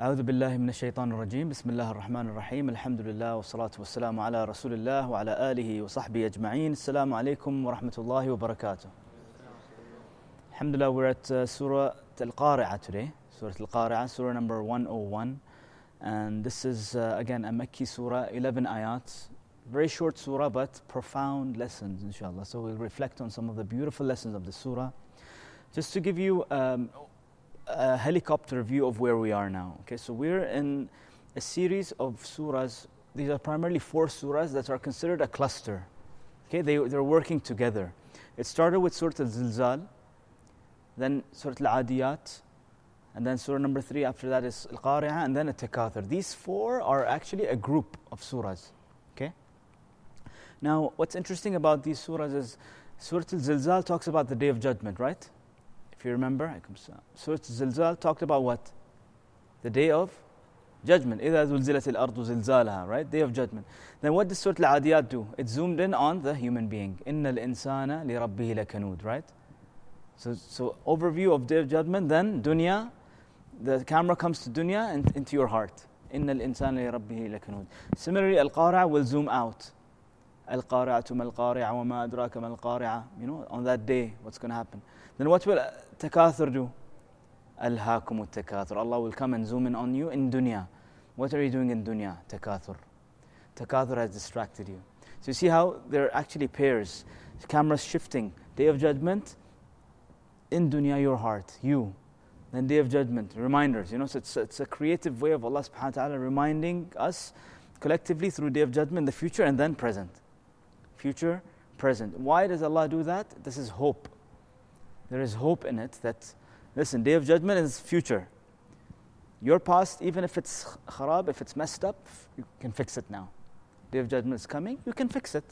أعوذ بالله من الشيطان الرجيم بسم الله الرحمن الرحيم الحمد لله والصلاة والسلام على رسول الله وعلى آله وصحبه أجمعين السلام عليكم ورحمة الله وبركاته Alhamdulillah, we're at uh, Surah Al-Qari'ah today. Surah Al-Qari'ah, Surah number 101. And this is, uh, again, a Makki Surah, 11 ayats. Very short Surah, but profound lessons, inshallah. So we'll reflect on some of the beautiful lessons of the Surah. Just to give you um, a helicopter view of where we are now. Okay, so we're in a series of surahs. These are primarily four surahs that are considered a cluster. Okay, they, they're working together. It started with Surah Al-Zilzal, then Surah Al-Adiyat, and then Surah number three after that is Al-Qari'ah, and then Al-Takathur. These four are actually a group of surahs. Okay? Now, what's interesting about these surahs is Surah Al-Zilzal talks about the Day of Judgment, right? If you remember, Surah Al-Zilzal talked about what? The Day of Judgment. إِذَا زُلْزِلَتِ الْأَرْضُ زِلْزَالَهَا Right? Day of Judgment. Then what does Surah Al-Adiyat do? It zoomed in on the human being. إِنَّ الْإِنسَانَ لِرَبِّهِ لَكَنُودٌ Right? So, so overview of Day of Judgment, then dunya, the camera comes to dunya and into your heart. إِنَّ الْإِنسَانَ لِرَبِّهِ لَكَنُودٌ Similarly, Al-Qari'ah will zoom out. Al-Qari'ah to Mal-Qari'ah wa ma adraka Mal-Qari'ah. You know, on that day, what's going to happen? Then what will Takathur do? Alhaakum takathur. Allah will come and zoom in on you in dunya. What are you doing in dunya? Takathur. Takathur has distracted you. So you see how there are actually pairs. Cameras shifting. Day of Judgment, in dunya your heart, you. Then day of judgment, reminders. You know, so it's, it's a creative way of Allah subhanahu wa ta'ala reminding us collectively through day of judgment, the future and then present. Future, present. Why does Allah do that? This is hope. There is hope in it that, listen, day of judgment is future. Your past, even if it's kharab, if it's messed up, you can fix it now. Day of judgment is coming, you can fix it.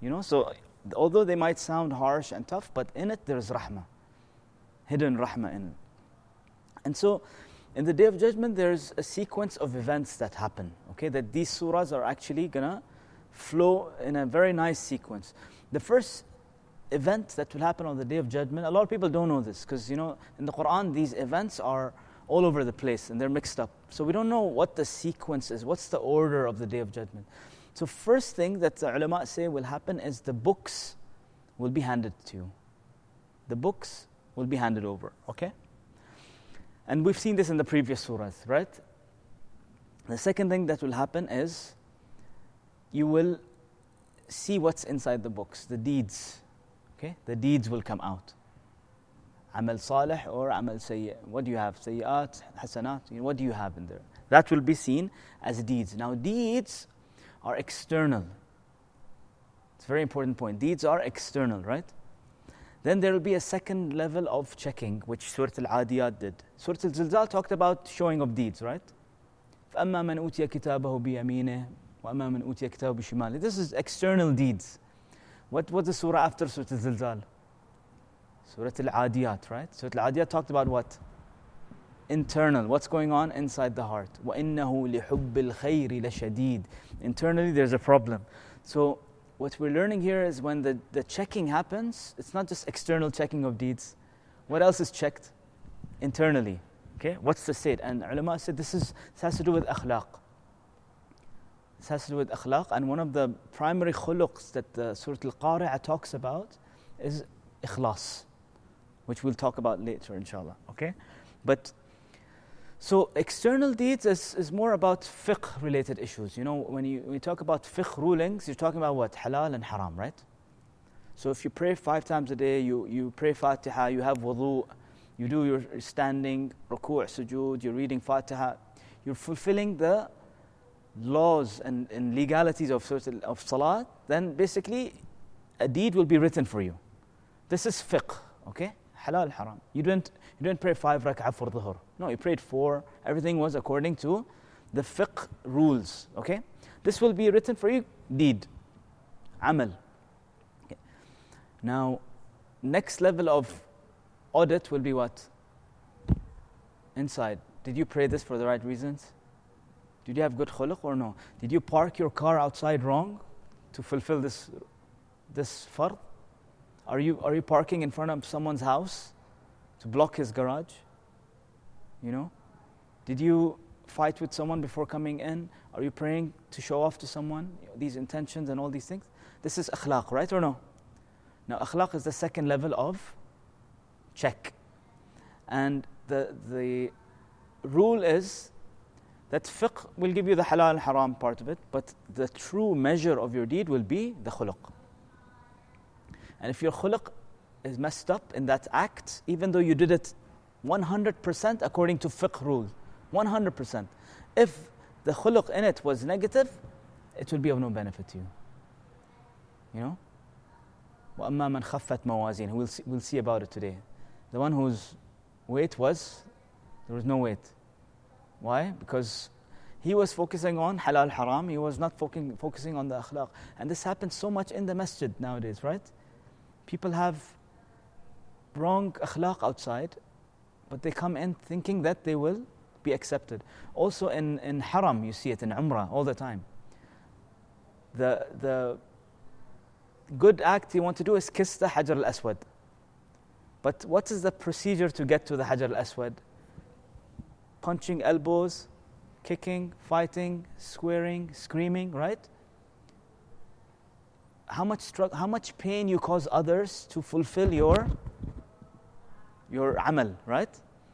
You know, so although they might sound harsh and tough, but in it there is rahmah hidden rahmah in. And so, in the Day of Judgment, there's a sequence of events that happen. Okay, that these surahs are actually gonna flow in a very nice sequence. The first event that will happen on the Day of Judgment, a lot of people don't know this because you know in the Quran these events are all over the place and they're mixed up. So we don't know what the sequence is, what's the order of the Day of Judgment. So first thing that the ulama say will happen is the books will be handed to you. The books will be handed over. Okay? And we've seen this in the previous surahs, right? The second thing that will happen is you will see what's inside the books, the deeds. Okay? The deeds will come out. Amal salih or amal sayyi. What do you have? Sayyat, hasanat. What do you have in there? That will be seen as deeds. Now, deeds are external. It's a very important point. Deeds are external, right? Then there will be a second level of checking, which Surah Al-Adiyat did. Surah Al-Zilzal talked about showing of deeds, right? فَأَمَّا مَنْ أُوتِيَ كِتَابَهُ بِيَمِينِهِ وَأَمَّا مَنْ أُوتِيَ كِتَابَهُ بِشِمَالِهِ This is external deeds. What was the surah after Surah Al-Zilzal? Surah Al-Adiyat, right? Surah Al-Adiyat talked about what? Internal. What's going on inside the heart? وَإِنَّهُ لِحُبِّ الْخَيْرِ لَشَدِيدٌ Internally there's a problem. So what we're learning here is when the, the checking happens, it's not just external checking of deeds. What else is checked? Internally. Okay? What's the state? And ulama said this, is, this has to do with akhlaq. This has to do with akhlaq. And one of the primary khuluqs that uh, the Surah Al-Qari'ah talks about is ikhlas, which we'll talk about later, inshallah. Okay? But so external deeds is, is more about fiqh related issues. You know, when you, when you talk about fiqh rulings, you're talking about what? Halal and haram, right? So if you pray five times a day, you, you pray Fatiha, you have wudu, you do your standing, ruku' sujood, you're reading Fatiha, you're fulfilling the laws and, and legalities of, of salat, then basically a deed will be written for you. This is fiqh, okay? Halal, haram. You didn't, you didn't pray five rak'ah for dhuhr. No, you prayed four. Everything was according to the fiqh rules. Okay? This will be written for you, deed, amal. Okay. Now, next level of audit will be what? Inside. Did you pray this for the right reasons? Did you have good khuluq or no? Did you park your car outside wrong to fulfill this, this fard? Are you, are you parking in front of someone's house to block his garage? You know? Did you fight with someone before coming in? Are you praying to show off to someone? These intentions and all these things. This is akhlaq, right or no? Now, akhlaq is the second level of check. And the, the rule is that fiqh will give you the halal and haram part of it, but the true measure of your deed will be the khuluq. And if your khuluq is messed up in that act, even though you did it 100% according to fiqh rule, 100%, if the khuluq in it was negative, it will be of no benefit to you. You know? وَأَمَّا مَنْ خَفَّتْ مَوَازِينَ we'll see, we'll see about it today. The one whose weight was, there was no weight. Why? Because he was focusing on halal haram, he was not focusing, focusing on the akhlaq. And this happens so much in the masjid nowadays, right? People have wrong akhlaq outside, but they come in thinking that they will be accepted. Also in, in haram, you see it in umrah all the time. The, the good act you want to do is kiss the Hajar al Aswad. But what is the procedure to get to the Hajar al Aswad? Punching elbows, kicking, fighting, swearing, screaming, right? How much, struggle, how much pain you cause others to fulfill your, your amal, right?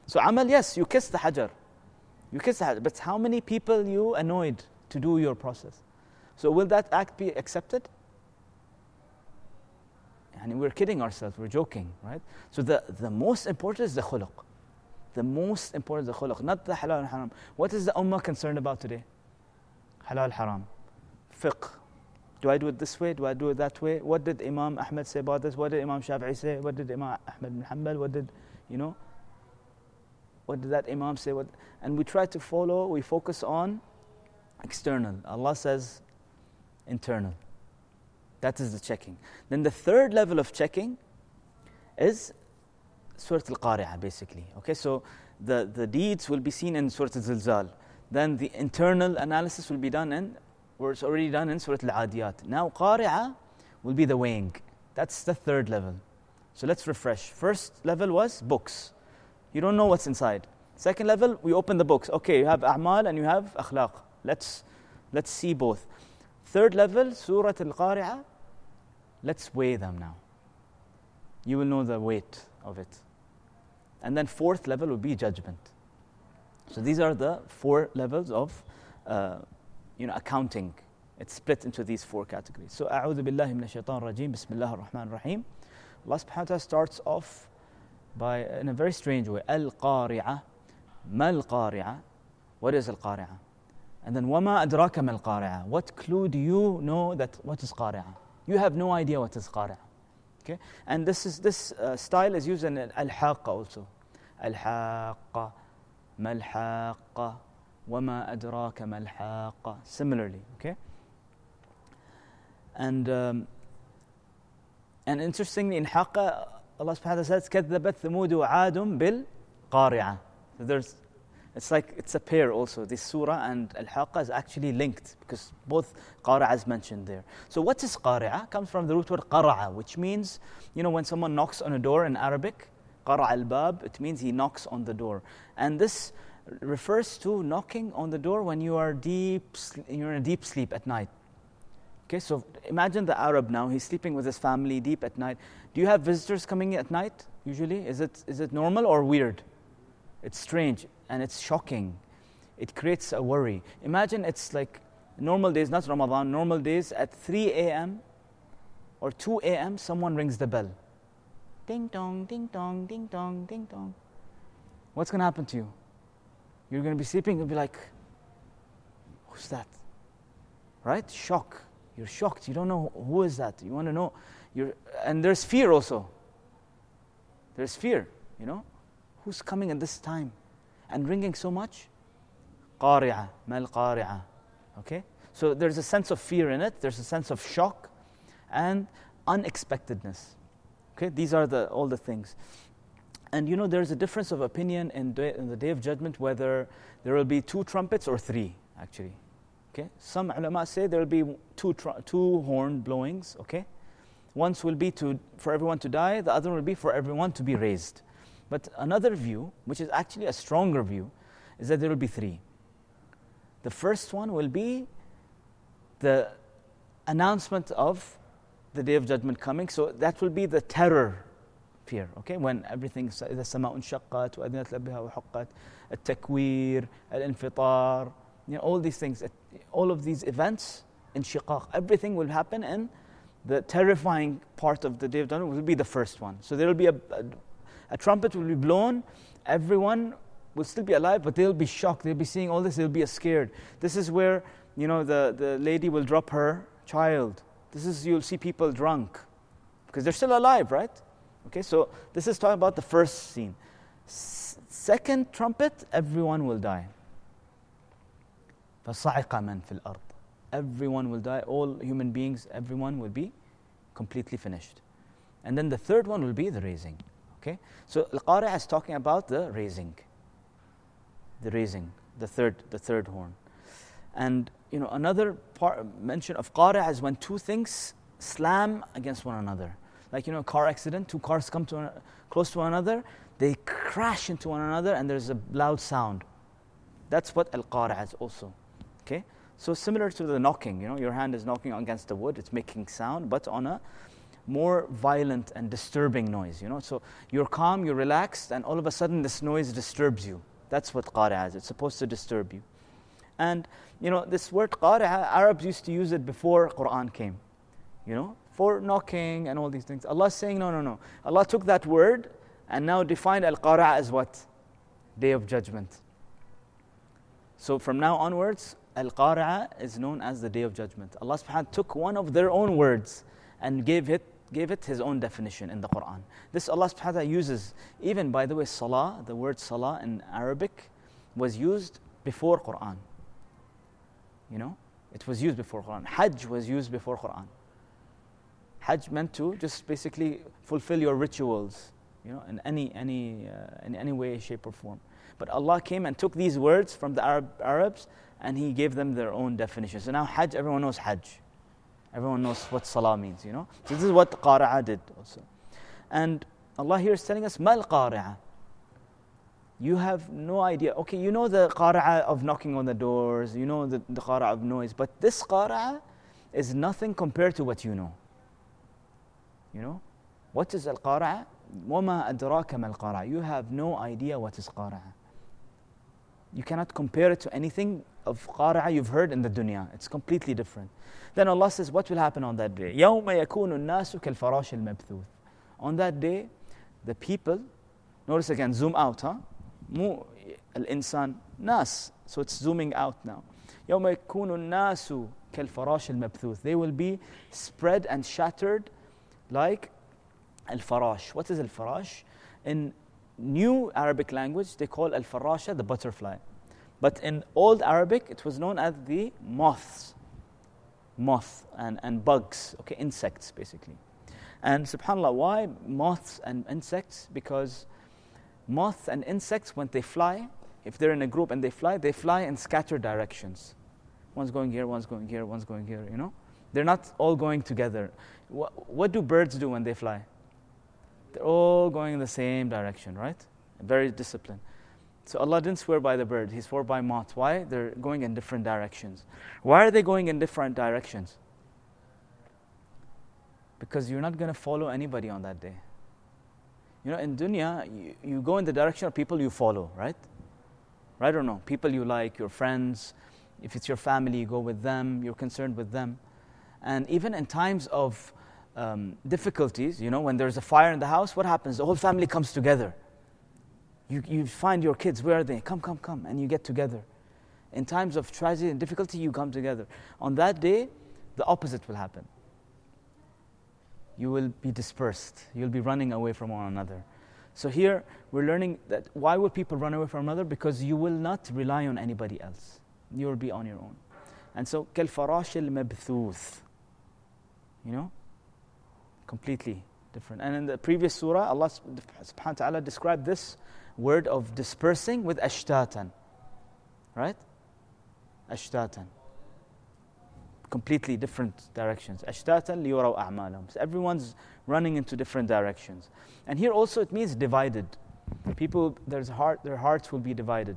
So, amal, yes, you kiss the Hajar. You kiss the Hajar. But how many people you annoyed to do your process? So, will that act be accepted? And we're kidding ourselves, we're joking, right? So the, the most important is the khuluq. The most important is the khuluq, not the halal and haram. What is the ummah concerned about today? Halal, haram. Fiqh. Do I do it this way? Do I do it that way? What did Imam Ahmed say about this? What did Imam Shafi'i say? What did Imam Ahmed bin? What did, you know? What did that Imam say? What, and we try to follow, we focus on external. Allah says internal. That is the checking. Then the third level of checking is Surah Al Qari'ah, basically. Okay, so the, the deeds will be seen in Surah Al Zilzal. Then the internal analysis will be done in, or it's already done in Surah Al Adiyat. Now, Qari'ah will be the weighing. That's the third level. So let's refresh. First level was books. You don't know what's inside. Second level, we open the books. Okay, you have A'mal and you have Akhlaq. Let's, let's see both. Third level, Surah Al Qari'ah Let's weigh them now. You will know the weight of it. And then fourth level will be judgment. So these are the four levels of uh, you know, accounting. It's split into these four categories. So أعوذ بالله من الشيطان الرجيم بسم الله الرحمن الرحيم. Allah subhanahu wa ta'ala starts off by in a very strange way. Al-Qari'ah. ما القارعة? What is Al-Qari'ah? And then وما أدراك ما القارعة? What clue do you know that what is قارعة? You have no idea what is qari'. Okay? And this, is, this uh, style is used in al-haqqa also. Al-haqqa, mal-haqqa, wama adraka mal-haqqa. Similarly, okay? And, um, and interestingly, in haqqa, Allah subhanahu wa ta'ala says, كذبت ثمود وعاد بالقارعة. So there's it's like it's a pair also. This surah and Al Haqqa is actually linked because both Qari'ah is mentioned there. So, what is Qari'ah? Comes from the root word Qara'a, which means, you know, when someone knocks on a door in Arabic, Qara' al Bab, it means he knocks on the door. And this refers to knocking on the door when you are deep, you're in a deep sleep at night. Okay, so imagine the Arab now, he's sleeping with his family deep at night. Do you have visitors coming at night usually? Is it, is it normal or weird? It's strange and it's shocking. It creates a worry. Imagine it's like normal days, not Ramadan, normal days at 3 a.m. or 2 a.m., someone rings the bell. Ding dong, ding dong, ding dong, ding dong. What's going to happen to you? You're going to be sleeping and be like, who's that? Right? Shock. You're shocked. You don't know who is that. You want to know. You're, and there's fear also. There's fear, you know? Who's coming at this time? and drinking so much? Qari'ah, mal qari'ah. Okay? So there's a sense of fear in it, there's a sense of shock and unexpectedness. Okay? These are the, all the things. And you know, there's a difference of opinion in, day, in the Day of Judgment whether there will be two trumpets or three, actually. Okay? Some ulama say there will be two, tr- two horn blowings, okay? Once will be to, for everyone to die, the other will be for everyone to be raised. But another view, which is actually a stronger view, is that there will be three. The first one will be the announcement of the day of judgment coming. So that will be the terror fear. Okay, when everything إذا السماء انشقت وأذنت لبها وحقت التكوير الانفطار you know, all these things all of these events inshiqaq everything will happen and the terrifying part of the day of judgment will be the first one so there will be a, a, a trumpet will be blown everyone will still be alive but they'll be shocked they'll be seeing all this they'll be scared this is where you know the, the lady will drop her child this is you'll see people drunk because they're still alive right okay so this is talking about the first scene S- second trumpet everyone will die فصعق من في الأرض everyone will die all human beings everyone will be completely finished and then the third one will be the raising okay? So al-qari'ah is talking about the raising. The raising. The third the third horn. And you know another part, mention of qari'ah is when two things slam against one another. Like you know a car accident two cars come to close to one another they crash into one another and there's a loud sound. That's what al-qari'ah is also. Okay? So similar to the knocking you know your hand is knocking against the wood it's making sound but on a more violent and disturbing noise you know? So you're calm you're relaxed and all of a sudden this noise disturbs you. That's what qari'ah is. It's supposed to disturb you. And you know this word qari'ah arabs used to use it before quran came you know? For knocking and all these things. Allah saying no no no. Allah took that word and now defined al-qari'ah as what? Day of judgment. So from now onwards al-qari'ah is known as the day of judgment. Allah subhanahu took one of their own words and gave it gave it his own definition in the Quran. This Allah subhanahu wa ta'ala uses, even by the way, salah, the word salah in Arabic was used before Quran. You know, it was used before Quran. Hajj was used before Quran. Hajj meant to just basically fulfill your rituals, you know, in any, any, uh, in any way, shape, or form. But Allah came and took these words from the Arab, Arabs and He gave them their own definition. So now Hajj, everyone knows Hajj. Everyone knows what Salah means, you know. So this is what Qari'ah did also. And Allah here is telling us, Mal Qari'ah. You have no idea. Okay, you know the Qari'ah of knocking on the doors, you know the, the Qari'ah of noise, but this Qari'ah is nothing compared to what you know. You know? What is Al Qari'ah? وَمَا أَدْرَاكَ مَا الْقَارِعَةُ You have no idea what is Qari'ah. You cannot compare it to anything of Qari'ah you've heard in the dunya. It's completely different. Then Allah says, what will happen on that day? يَوْمَ يَكُونُ النَّاسُ كَالْفَرَاشِ الْمَبْثُوثِ On that day, the people, notice again, zoom out, huh? مو الإنسان ناس so it's zooming out now يوم يكون الناس كالفراش المبثوث they will be spread and shattered like الفراش what is الفراش in new Arabic language they call الفراشة the butterfly but in old Arabic it was known as the moths moth and, and bugs okay insects basically and subhanallah why moths and insects because moths and insects, when they fly, if they're in a group and they fly, they fly in scattered directions. One's going here, one's going here, one's going here, you know? They're not all going together. What, what do birds do when they fly? They're all going in the same direction, right? Very disciplined. So Allah didn't swear by the bird, He swore by moths. Why? They're going in different directions. Why are they going in different directions? Because you're not going to follow anybody on that day. You know, in dunya, you, you go in the direction of people you follow, right? Right or no? People you like, your friends. If it's your family, you go with them, you're concerned with them. And even in times of um, difficulties, you know, when there's a fire in the house, what happens? The whole family comes together. You, you find your kids, where are they? Come, come, come, and you get together. In times of tragedy and difficulty, you come together. On that day, the opposite will happen you will be dispersed. You'll be running away from one another. So here we're learning that why will people run away from another? Because you will not rely on anybody else. You will be on your own. And so كالفراش المبثوث. You know? Completely different. And in the previous surah, Allah subhanahu wa ta'ala described this word of dispersing with ashtatan. Right? Ashtatan. Completely different directions. Ashtatan liyuraw amalams. Everyone's running into different directions. And here also it means divided. People, their, heart, their hearts will be divided.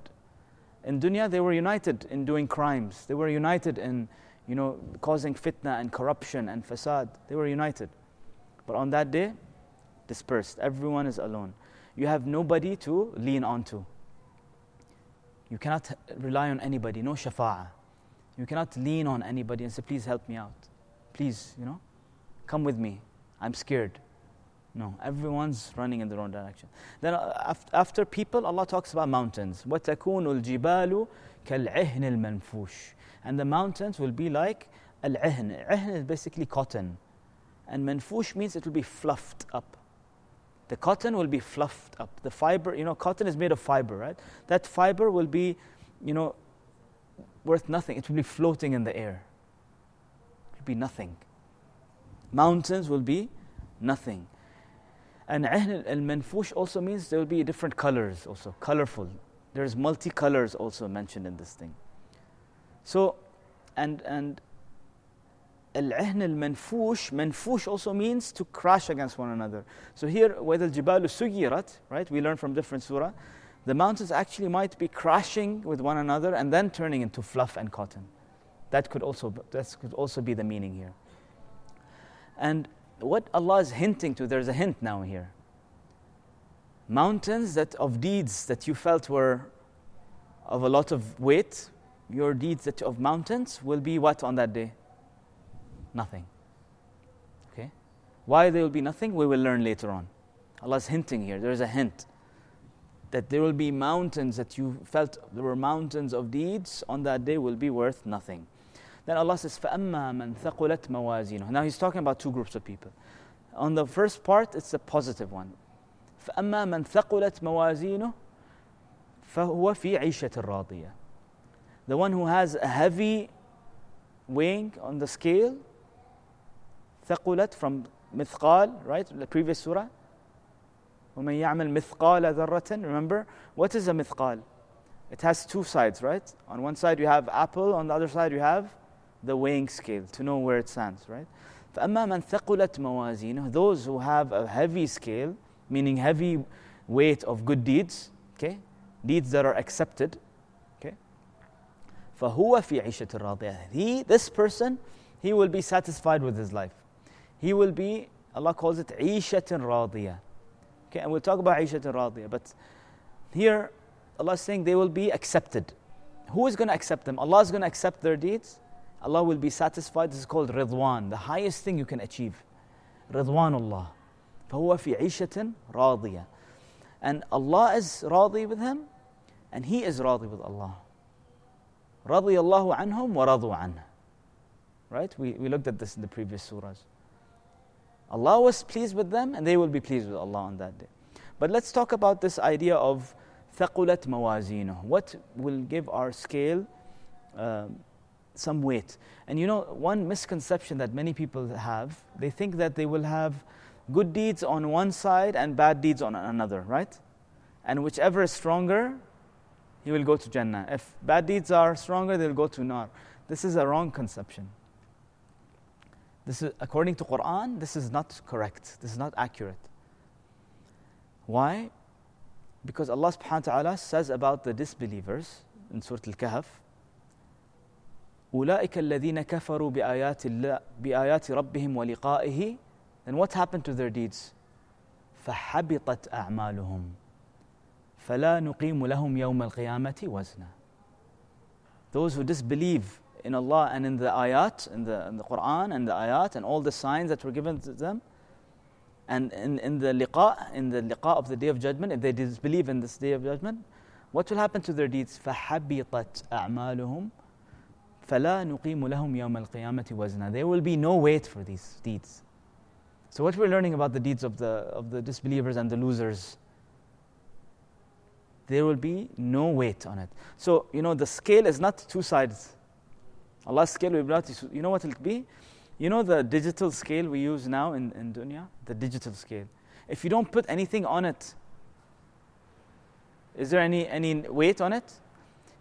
In dunya, they were united in doing crimes. They were united in, you know, causing fitna and corruption and fasad. They were united. But on that day, dispersed. Everyone is alone You have nobody to lean onto. You cannot rely on anybody, no shafa'ah. You cannot lean on anybody and say, please help me out. Please, you know, come with me. I'm scared. No, everyone's running in their own direction. Then uh, after people, Allah talks about mountains. وَتَكُونُ الْجِبَالُ كَالْعِهْنِ الْمَنْفُوشِ And the mountains will be like al-ihn. Ihn is basically cotton. And manfush means it will be fluffed up. The cotton will be fluffed up. The fiber, you know, cotton is made of fiber, right? That fiber will be, you know, worth nothing. It will be floating in the air. It will be nothing. Mountains will be nothing. And al manfush also means there will be different colors, also colorful. There's multicolors also mentioned in this thing. So, and and al-ihn al-manfush, also means to crash against one another. So here, whether jibalu sugirat, right, we learn from different surah, the mountains actually might be crashing with one another and then turning into fluff and cotton. That could also, that could also be the meaning here. And what Allah is hinting to, there's a hint now here. Mountains that of deeds that you felt were of a lot of weight, your deeds that of mountains will be what on that day? Nothing. Okay? Why they will be nothing, we will learn later on. Allah is hinting here. There is a hint that there will be mountains that you felt there were mountains of deeds on that day will be worth nothing. Then Allah says, فَأَمَّا مَنْ ثَقُلَتْ مَوَازِينُهُ Now He's talking about two groups of people. On the first part, it's a positive one. فَأَمَّا مَنْ ثَقُلَتْ مَوَازِينُهُ فَهُوَ فِي عِيشَةٍ رَاضِيَةٍ The one who has a heavy weighing on the scale, ثقلت from مثقال, right? The previous surah. ومن يعمل مثقال ذرة remember what is a مثقال it has two sides right on one side you have apple on the other side you have the weighing scale to know where it stands right فأما من ثقلت موازينه those who have a heavy scale meaning heavy weight of good deeds okay deeds that are accepted okay فهو في عيشة راضية he this person he will be satisfied with his life he will be, Allah calls it عيشة راضية. Okay, and we'll talk about عيشة راضية. But here, Allah is saying they will be accepted. Who is going to accept them? Allah is going to accept their deeds. Allah will be satisfied. This is called ridwan, the highest thing you can achieve. Ridwanullah. فهو في عيشة راضية. And Allah is راضي with him, and he is راضي with Allah. رضي الله عنهم ورضوا عنه. Right? We, we looked at this in the previous surahs. Allah was pleased with them and they will be pleased with Allah on that day. But let's talk about this idea of thaqulat mawazino. What will give our scale uh, some weight? And you know, one misconception that many people have, they think that they will have good deeds on one side and bad deeds on another, right? And whichever is stronger, he will go to Jannah. If bad deeds are stronger, they'll go to Nar. This is a wrong conception. This is, according to Quran, this is not correct. This is not accurate. Why? Because Allah subhanahu wa ta'ala says about the disbelievers in Surah Al-Kahf, أولئك الذين كفروا بآيات, الله بآيات ربهم ولقائه Then what happened to their deeds? فحبطت أعمالهم فلا نقيم لهم يوم القيامة وزنا Those who disbelieve in Allah and in the ayat, in the, in the Quran and the ayat and all the signs that were given to them. And in, in the liqa, in the liqa of the day of judgment, if they disbelieve in this day of judgment, what will happen to their deeds? فَحَبِطَتْ أَعْمَالُهُمْ فَلَا نُقِيمُ لَهُمْ يَوْمَ الْقِيَامَةِ وَزْنًا There will be no weight for these deeds. So what we're learning about the deeds of the, of the disbelievers and the losers, there will be no weight on it. So, you know, the scale is not two sides. Allah's scale will be not, you know what it'll be? You know the digital scale we use now in, in dunya? The digital scale. If you don't put anything on it, is there any, any weight on it?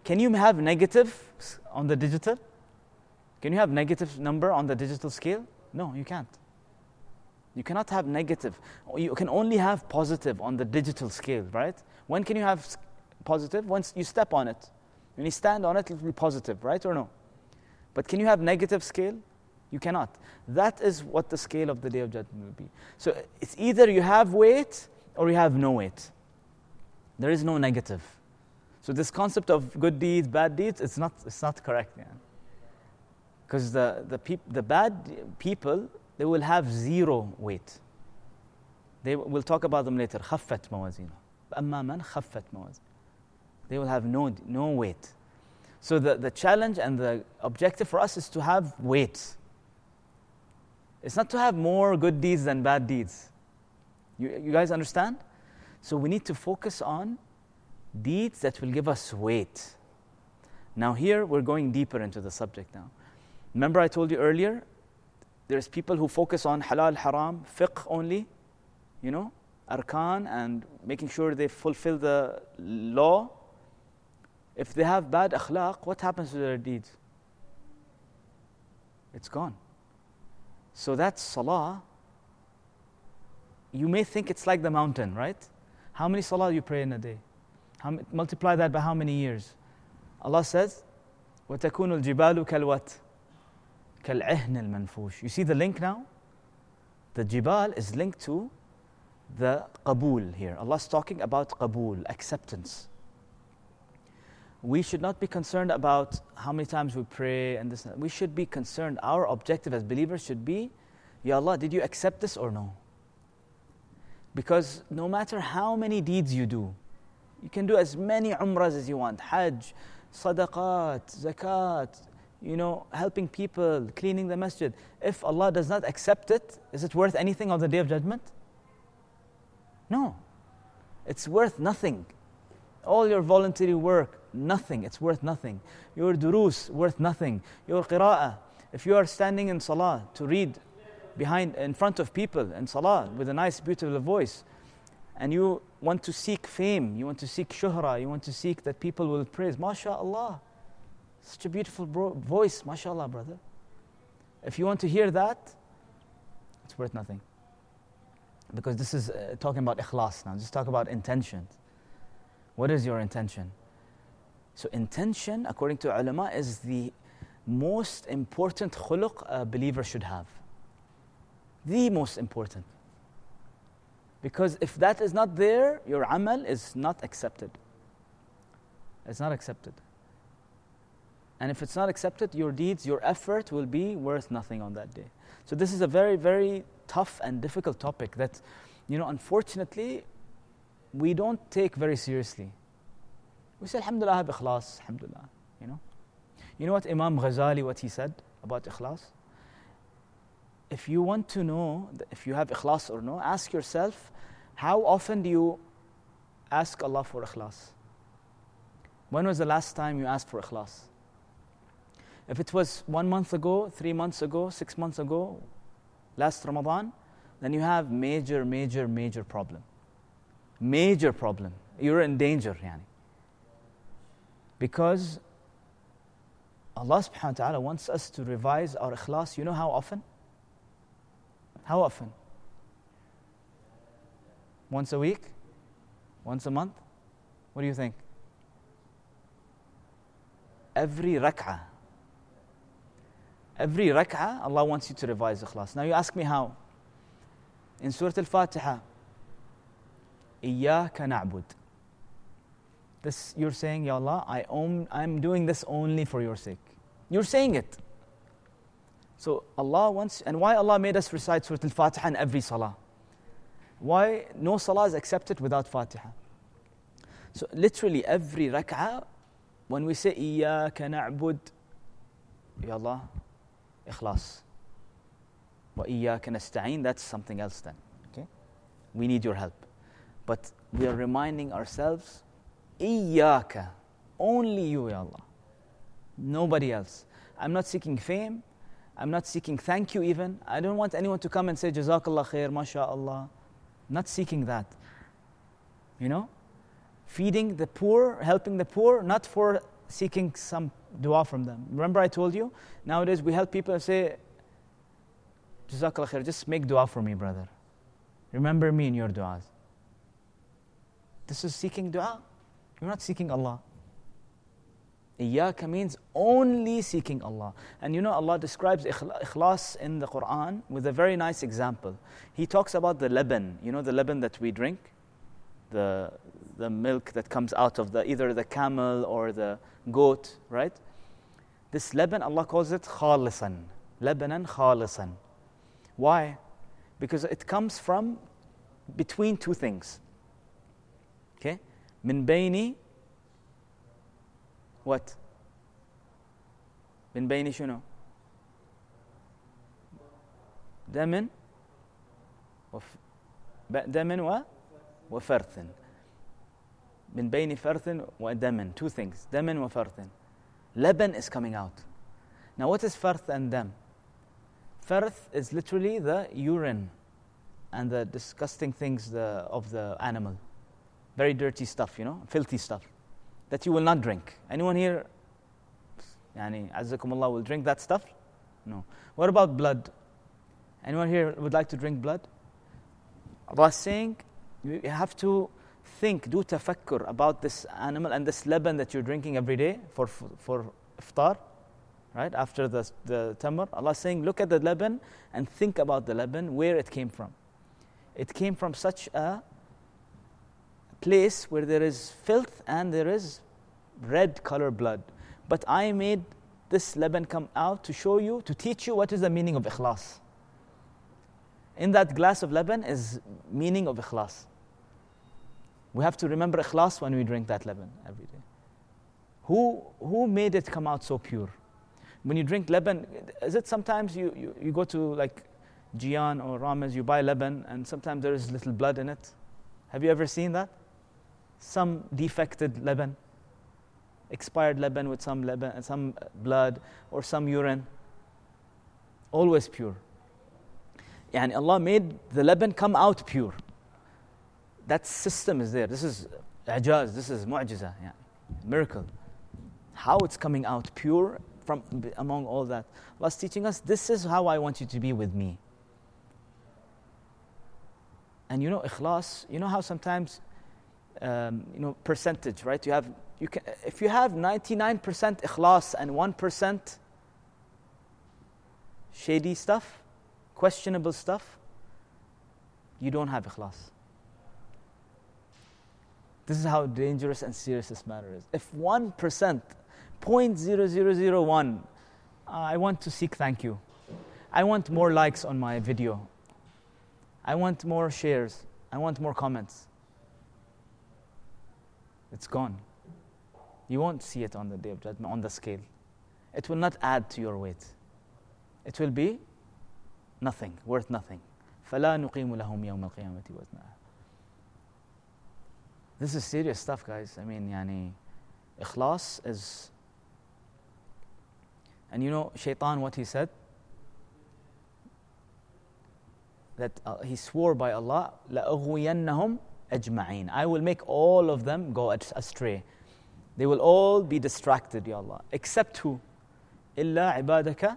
Can you have negative on the digital? Can you have negative number on the digital scale? No, you can't. You cannot have negative. You can only have positive on the digital scale, right? When can you have positive? Once you step on it. When you stand on it, it will be positive, right or no? But can you have negative scale? You cannot. That is what the scale of the day of judgment will be. So it's either you have weight or you have no weight. There is no negative. So this concept of good deeds, bad deeds, it's not, it's not correct. Because the, the, peop, the bad people, they will have zero weight. They, we'll talk about them later. خفت موازينه. أما من خفت موازينه. They will have no, no weight. So the, the challenge and the objective for us is to have weight. It's not to have more good deeds than bad deeds. You, you guys understand? So we need to focus on deeds that will give us weight. Now, here we're going deeper into the subject now. Remember, I told you earlier, there's people who focus on halal, haram, fiqh only, you know, arkan, and making sure they fulfill the law. If they have bad akhlaq, what happens to their deeds? It's gone. So that salah, you may think it's like the mountain, right? How many salah you pray in a day? How, multiply that by how many years? Allah says, وَتَكُونُ الْجِبَالُ كَالْوَتْ كَالْعِهْنِ الْمَنْفُوشِ You see the link now? The jibal is linked to the qabul here. Allah's talking about qabul, acceptance. We should not be concerned about how many times we pray and this. We should be concerned. Our objective as believers should be, Ya Allah, did you accept this or no? Because no matter how many deeds you do, you can do as many umrahs as you want Hajj, sadaqat, zakat, you know, helping people, cleaning the masjid. If Allah does not accept it, is it worth anything on the day of judgment? No. It's worth nothing. All your voluntary work, nothing. It's worth nothing. Your durus, worth nothing. Your qira'ah. If you are standing in salah to read behind, in front of people in salah with a nice, beautiful voice, and you want to seek fame, you want to seek shuhra, you want to seek that people will praise, mashallah. Such a beautiful bro- voice, mashallah, brother. If you want to hear that, it's worth nothing. Because this is uh, talking about ikhlas now. Just talk about intention. What is your intention? So, intention, according to ulama, is the most important khuluq a believer should have the most important. Because if that is not there, your amal is not accepted. It's not accepted. And if it's not accepted, your deeds, your effort will be worth nothing on that day. So this is a very, very tough and difficult topic that, you know, unfortunately, we don't take very seriously. We say, Alhamdulillah, I have ikhlas, Alhamdulillah, you know. You know what Imam Ghazali, what he said about ikhlas? if you want to know if you have ikhlas or no, ask yourself how often do you ask Allah for ikhlas? When was the last time you asked for ikhlas? If it was one month ago, three months ago, six months ago, last Ramadan, then you have major, major, major problem. Major problem. You're in danger, yani. Because Allah subhanahu wa ta'ala wants us to revise our ikhlas, you know how often? How often? Once a week? Once a month? What do you think? Every rak'ah. Every rak'ah, Allah wants you to revise ikhlas. Now you ask me how? In Surah Al-Fatiha, إِيَّاكَ نَعْبُدُ this you're saying, Ya Allah, I own, I'm doing this only for your sake. You're saying it. So Allah wants, and why Allah made us recite Surah Al Fatiha in every salah? Why no salah is accepted without Fatiha? So literally every rak'ah, when we say Iyaka na'bud, Ya Allah, ikhlas. Wa nasta'in, that's something else then. Okay? We need your help. But we are reminding ourselves Iyaka. Only you, Ya Allah. Nobody else. I'm not seeking fame. I'm not seeking thank you even. I don't want anyone to come and say Jazakallah khair, MashaAllah. Not seeking that. You know? Feeding the poor, helping the poor, not for seeking some dua from them. Remember I told you? Nowadays we help people and say, Jazakallah khair, just make dua for me, brother. Remember me in your duas. This is seeking dua. You're not seeking Allah. Iyaka means only seeking Allah. And you know, Allah describes ikhlas in the Quran with a very nice example. He talks about the leban, you know, the leban that we drink, the, the milk that comes out of the, either the camel or the goat, right? This leban, Allah calls it khalisan. Lebanan khalisan. Why? Because it comes from between two things. Okay? Min bayni what من بين شنو دم وف دم و وفرث من بين فرث ودم two things دم وفرث Leban is coming out now what is farth and dam farth is literally the urine and the disgusting things the, of the animal very dirty stuff you know filthy stuff that you will not drink. Anyone here, yani, Allah will drink that stuff? No. What about blood? Anyone here would like to drink blood? Allah is saying you have to think, do tafakkur about this animal and this leban that you're drinking every day for, for iftar, right? After the, the tamar. Allah is saying, look at the leban and think about the leban, where it came from. It came from such a place where there is filth and there is red color blood. But I made this leban come out to show you, to teach you what is the meaning of ikhlas. In that glass of leban is meaning of ikhlas. We have to remember ikhlas when we drink that leban every day. Who, who made it come out so pure? When you drink leban, is it sometimes you, you, you go to like Jian or Ramez, you buy leban and sometimes there is little blood in it? Have you ever seen that? Some defected leban, expired leban with some leban, uh, some uh, blood or some urine. Always pure. And Allah made the leban come out pure. That system is there. This is ajaz, this is mu'jiza, yeah. miracle. How it's coming out pure from among all that. Allah's teaching us this is how I want you to be with me. And you know, ikhlas, you know how sometimes um, you know, percentage, right? You have, you can, if you have 99% ikhlas and 1% shady stuff, questionable stuff, you don't have ikhlas. This is how dangerous and serious this matter is. If 1%, 0.0001, uh, I want to seek thank you. I want more likes on my video. I want more shares. I want more comments. It's gone. You won't see it on the day of judgment, on the scale. It will not add to your weight. It will be nothing, worth nothing. فلا نقيم لهم يوم القيامة وزنا. This is serious stuff, guys. I mean, yani, ikhlas is. And you know, shaitan, what he said? That uh, he swore by Allah, لأغوينهم ajma'in. I will make all of them go astray. They will all be distracted, Ya Allah. Except who? إلا عبادك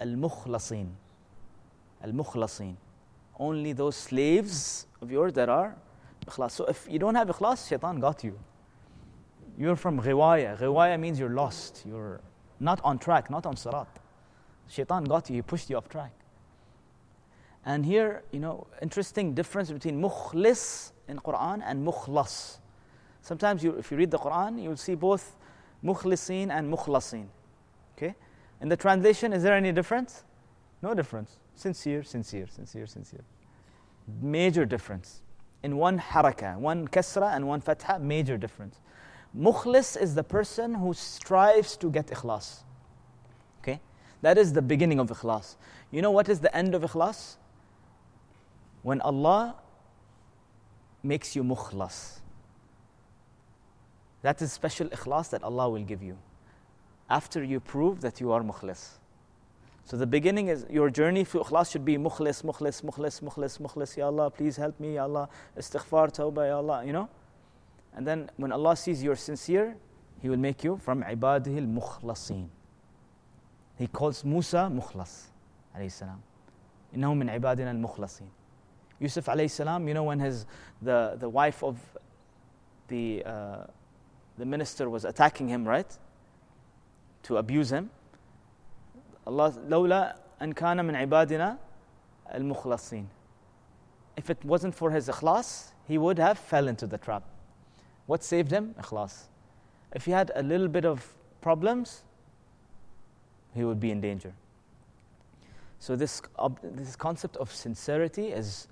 المخلصين. المخلصين. Only those slaves of yours that are ikhlas. So if you don't have ikhlas, shaitan got you. You're from ghiwaya. Ghiwaya means you're lost. You're not on track, not on sarat. Shaitan got you, he pushed you off track. And here, you know, interesting difference between mukhlis in Quran and mukhlas. Sometimes you, if you read the Quran, you'll see both mukhlisin and mukhlasin. Okay? In the translation, is there any difference? No difference. Sincere, sincere, sincere, sincere. Major difference. In one haraka, one kasra and one fatha, major difference. Mukhlis is the person who strives to get ikhlas. Okay? That is the beginning of ikhlas. You know what is the end of ikhlas? when Allah makes you mukhlas. That is special ikhlas that Allah will give you after you prove that you are mukhlis. So the beginning is your journey to ikhlas should be mukhlis, mukhlis, mukhlis, mukhlis, mukhlis. Ya Allah, please help me. Ya Allah, istighfar, tawbah, Ya Allah, you know. And then when Allah sees you're sincere, He will make you from ibadihi al-mukhlasin. He calls Musa mukhlas, alayhi salam. إنه من عبادنا المخلصين. Yusuf alayhi salam, you know, when his, the, the wife of the, uh, the minister was attacking him, right? To abuse him. Allah, لولا أن كان من عبادنا المخلصين. If it wasn't for his ikhlas, he would have fell into the trap. What saved him? Ikhlas. If he had a little bit of problems, he would be in danger. So this, this concept of sincerity is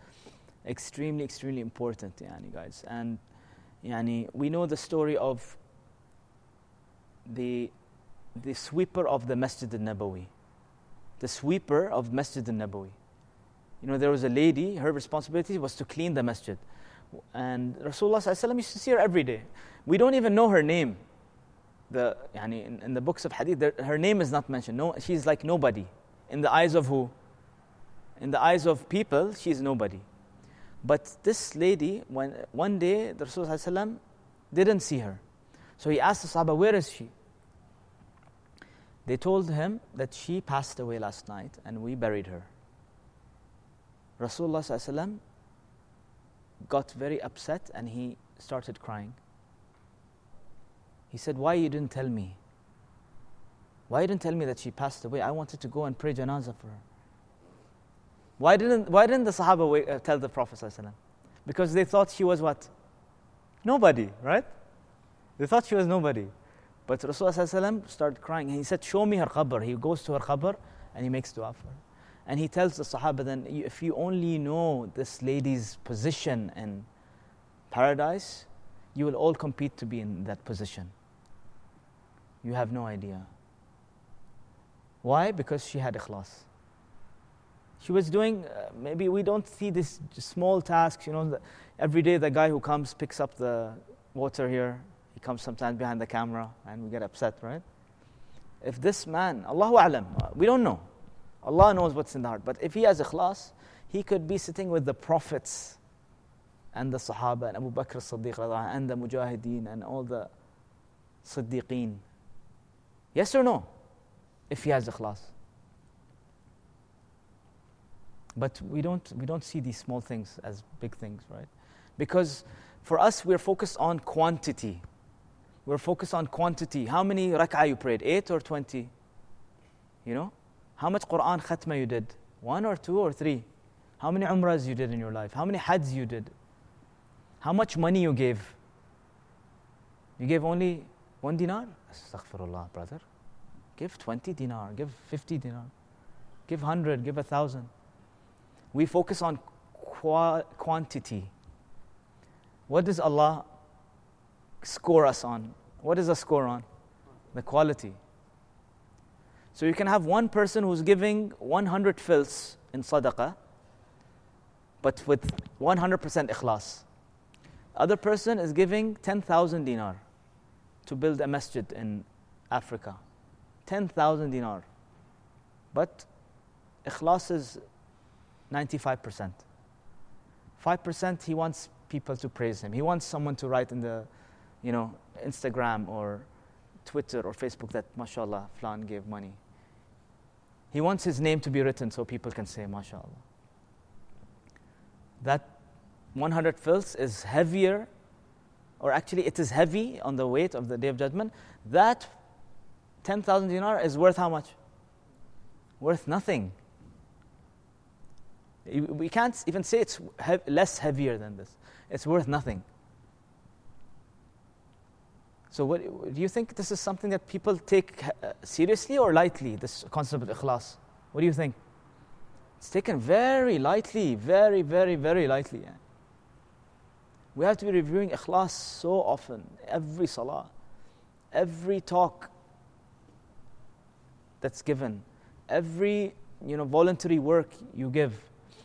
extremely, extremely important, yani guys. And yani, we know the story of the, the sweeper of the Masjid al-Nabawi. The sweeper of Masjid al-Nabawi. You know, there was a lady, her responsibility was to clean the masjid. And Rasulullah used to see her every day. We don't even know her name. The, yani, in, in the books of hadith, there, her name is not mentioned. No, she's like nobody. In the eyes of who? In the eyes of people, she's nobody. But this lady, when, one day, the Rasulullah didn't see her. So he asked the Sahaba, Where is she? They told him that she passed away last night and we buried her. Rasulullah got very upset and he started crying. He said, Why you didn't tell me? Why you didn't tell me that she passed away? I wanted to go and pray janazah for her. Why didn't, why didn't the Sahaba uh, tell the Prophet? Because they thought she was what? Nobody, right? They thought she was nobody. But Rasulullah started crying and he said, Show me her qabr. He goes to her qabr and he makes dua for her. And he tells the Sahaba then, if you only know this lady's position in paradise, you will all compete to be in that position. You have no idea. Why? Because she had ikhlas she was doing, uh, maybe we don't see this small tasks, you know, the, every day the guy who comes picks up the water here, he comes sometimes behind the camera and we get upset, right? If this man, Allahu Alam, uh, we don't know. Allah knows what's in the heart. But if he has ikhlas, he could be sitting with the prophets and the Sahaba and Abu Bakr as-Siddiq and the Mujahideen and all the Siddiqeen. Yes or no? If he has ikhlas. But we don't, we don't see these small things as big things, right? Because for us, we're focused on quantity. We're focused on quantity. How many rak'ah you prayed? Eight or 20? You know? How much Quran khatma you did? One or two or three? How many umrahs you did in your life? How many hajj you did? How much money you gave? You gave only one dinar? Astaghfirullah, brother. Give 20 dinar, give 50 dinar, give 100, give a thousand. We focus on qua- quantity. What does Allah score us on? What is the score on? The quality. So you can have one person who's giving 100 fils in sadaqah, but with 100% ikhlas. Other person is giving 10,000 dinar to build a masjid in Africa. 10,000 dinar. But ikhlas is 95%. 5% he wants people to praise him. He wants someone to write in the, you know, Instagram or Twitter or Facebook that, mashallah, Flan gave money. He wants his name to be written so people can say, mashallah. That 100 fils is heavier, or actually it is heavy on the weight of the day of judgment. That 10,000 dinar is worth how much? Worth nothing. We can't even say it's less heavier than this. It's worth nothing. So, what, do you think this is something that people take uh, seriously or lightly, this concept of ikhlas? What do you think? It's taken very lightly, very, very, very lightly. We have to be reviewing ikhlas so often, every salah, every talk that's given, every you know, voluntary work you give.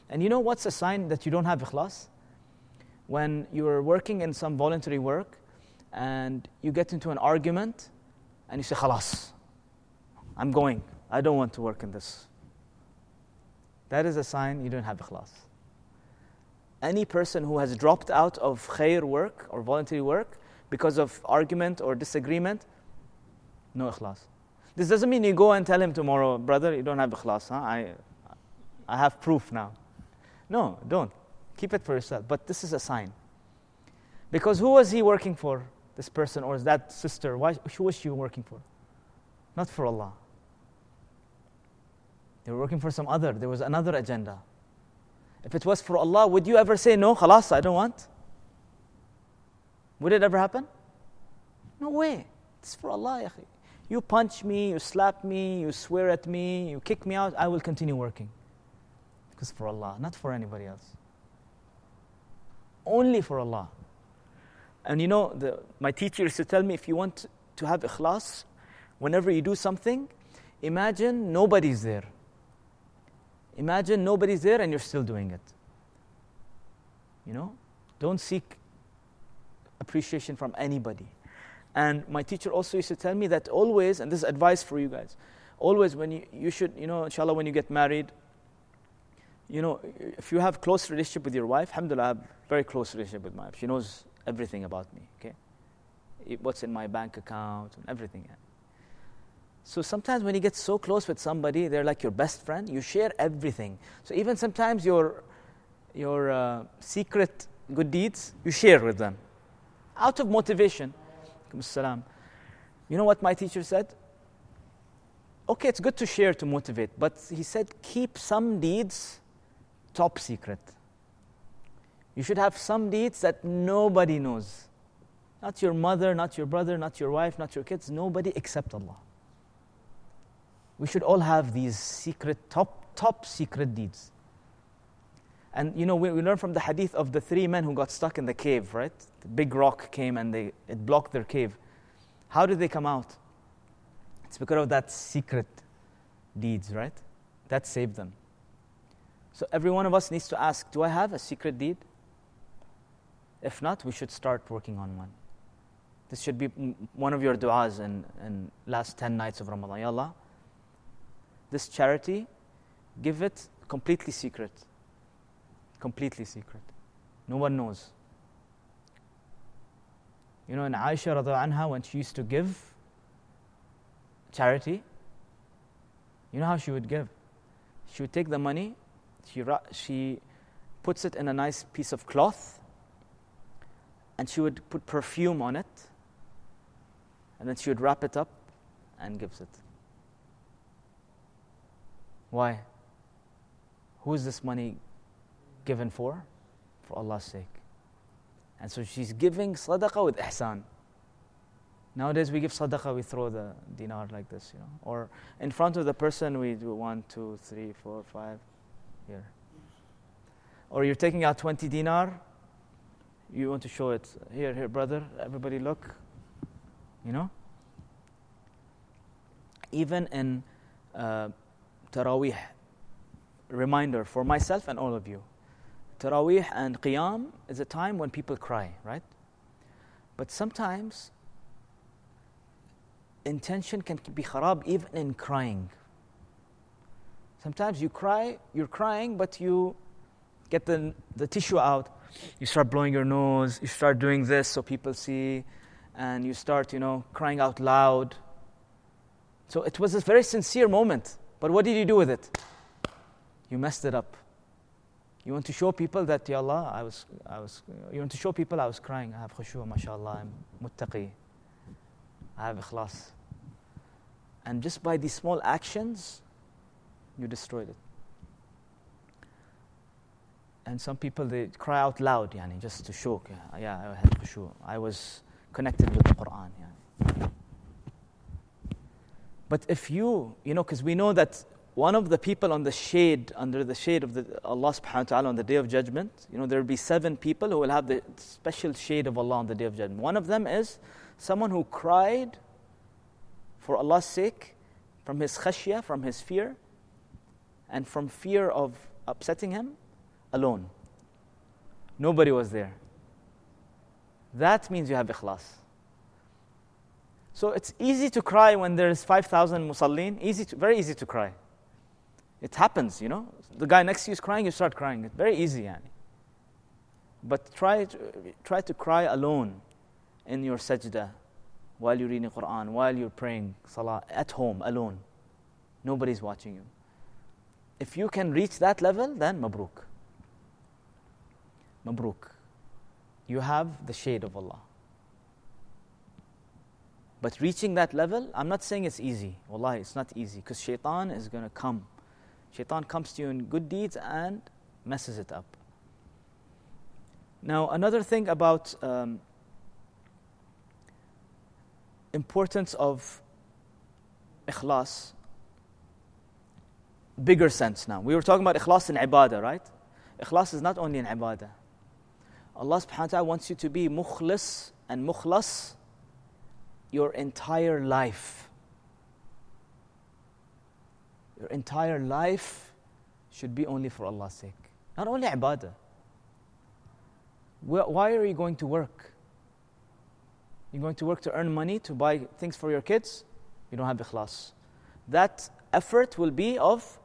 And you know what's a sign that you don't have ikhlas? When you're working in some voluntary work and you get into an argument and you say, Khalas, I'm going. I don't want to work in this. That is a sign you don't have ikhlas. Any person who has dropped out of khair work or voluntary work because of argument or disagreement, no ikhlas. This doesn't mean you go and tell him tomorrow, brother, you don't have ikhlas. Huh? I, I have proof now. No, don't. Keep it for yourself. But this is a sign. Because who was he working for? this person or that sister, why, who was she working for? Not for Allah. They were working for some other, there was another agenda. If it was for Allah, would you ever say, no, khalas, I don't want? Would it ever happen? No way. It's for Allah. You punch me, you slap me, you swear at me, you kick me out, I will continue working. Because for Allah, not for anybody else. Only for Allah. And you know, the, my teacher used to tell me if you want to have ikhlas, whenever you do something, imagine nobody's there. Imagine nobody's there and you're still doing it. You know? Don't seek appreciation from anybody. And my teacher also used to tell me that always, and this is advice for you guys, always when you, you should, you know, inshallah, when you get married, you know, if you have close relationship with your wife, alhamdulillah, I have very close relationship with my wife. She knows everything about me, okay? What's in my bank account and everything. So sometimes when you get so close with somebody, they're like your best friend, you share everything. So even sometimes your, your uh, secret good deeds, you share with them. Out of motivation. You know what my teacher said? Okay, it's good to share to motivate, but he said keep some deeds top secret. You should have some deeds that nobody knows. Not your mother, not your brother, not your wife, not your kids, nobody except Allah. We should all have these secret, top, top secret deeds. And you know, we, we learn from the hadith of the three men who got stuck in the cave, right? The big rock came and they, it blocked their cave. How did they come out? It's because of that secret deeds, right? That saved them. So every one of us needs to ask Do I have a secret deed? If not, we should start working on one. This should be one of your du'as in, in last 10 nights of Ramadan. Ya Allah, this charity, give it completely secret. Completely secret. No one knows. You know, in Aisha anha, when she used to give charity, you know how she would give? She would take the money she, she puts it in a nice piece of cloth and she would put perfume on it and then she would wrap it up and gives it. Why? Who is this money given for? For Allah's sake. And so she's giving sadaqah with ihsan. Nowadays we give sadaqah, we throw the dinar like this, you know. Or in front of the person we do one, two, three, four, five here. Or you're taking out 20 dinar, you want to show it. Here, here, brother, everybody look. You know? Even in uh, Taraweeh, reminder for myself and all of you. Taraweeh and Qiyam is a time when people cry, right? But sometimes intention can be kharab even in crying. Sometimes you cry, you're crying, but you get the, the tissue out. You start blowing your nose, you start doing this so people see, and you start, you know, crying out loud. So it was a very sincere moment. But what did you do with it? You messed it up. You want to show people that, Ya Allah, I was, I was, you want to show people I was crying. I have khushu, mashallah, I'm muttaqi. I have ikhlas. And just by these small actions, you destroyed it. And some people they cry out loud, yani, just to show, yeah, uh, yeah I had khushu. I was connected with the Quran. Yeah. But if you, you know, because we know that one of the people on the shade, under the shade of the, Allah subhanahu wa ta'ala on the day of judgment, you know, there will be seven people who will have the special shade of Allah on the day of judgment. One of them is someone who cried for Allah's sake, from his khashya, from his fear, and from fear of upsetting him, alone. Nobody was there. That means you have ikhlas. So it's easy to cry when there's 5,000 musallin, easy to, very easy to cry. It happens, you know. The guy next to you is crying, you start crying. It's very easy, yani. But try to, try to cry alone in your sajda while you're reading Quran, while you're praying salah, at home, alone. Nobody's watching you. If you can reach that level, then mabruk. Mabruk. You have the shade of Allah. But reaching that level, I'm not saying it's easy. Wallahi, it's not easy because shaitan is going to come. Shaitan comes to you in good deeds and messes it up. Now, another thing about um, importance of ikhlas, bigger sense now. We were talking about ikhlas in ibadah, right? Ikhlas is not only in ibadah. Allah subhanahu wa ta'ala wants you to be mukhlis and mukhlas your entire life. Your entire life should be only for Allah's sake. Not only ibadah. Why are you going to work? You're going to work to earn money to buy things for your kids? You don't have ikhlas. That effort will be of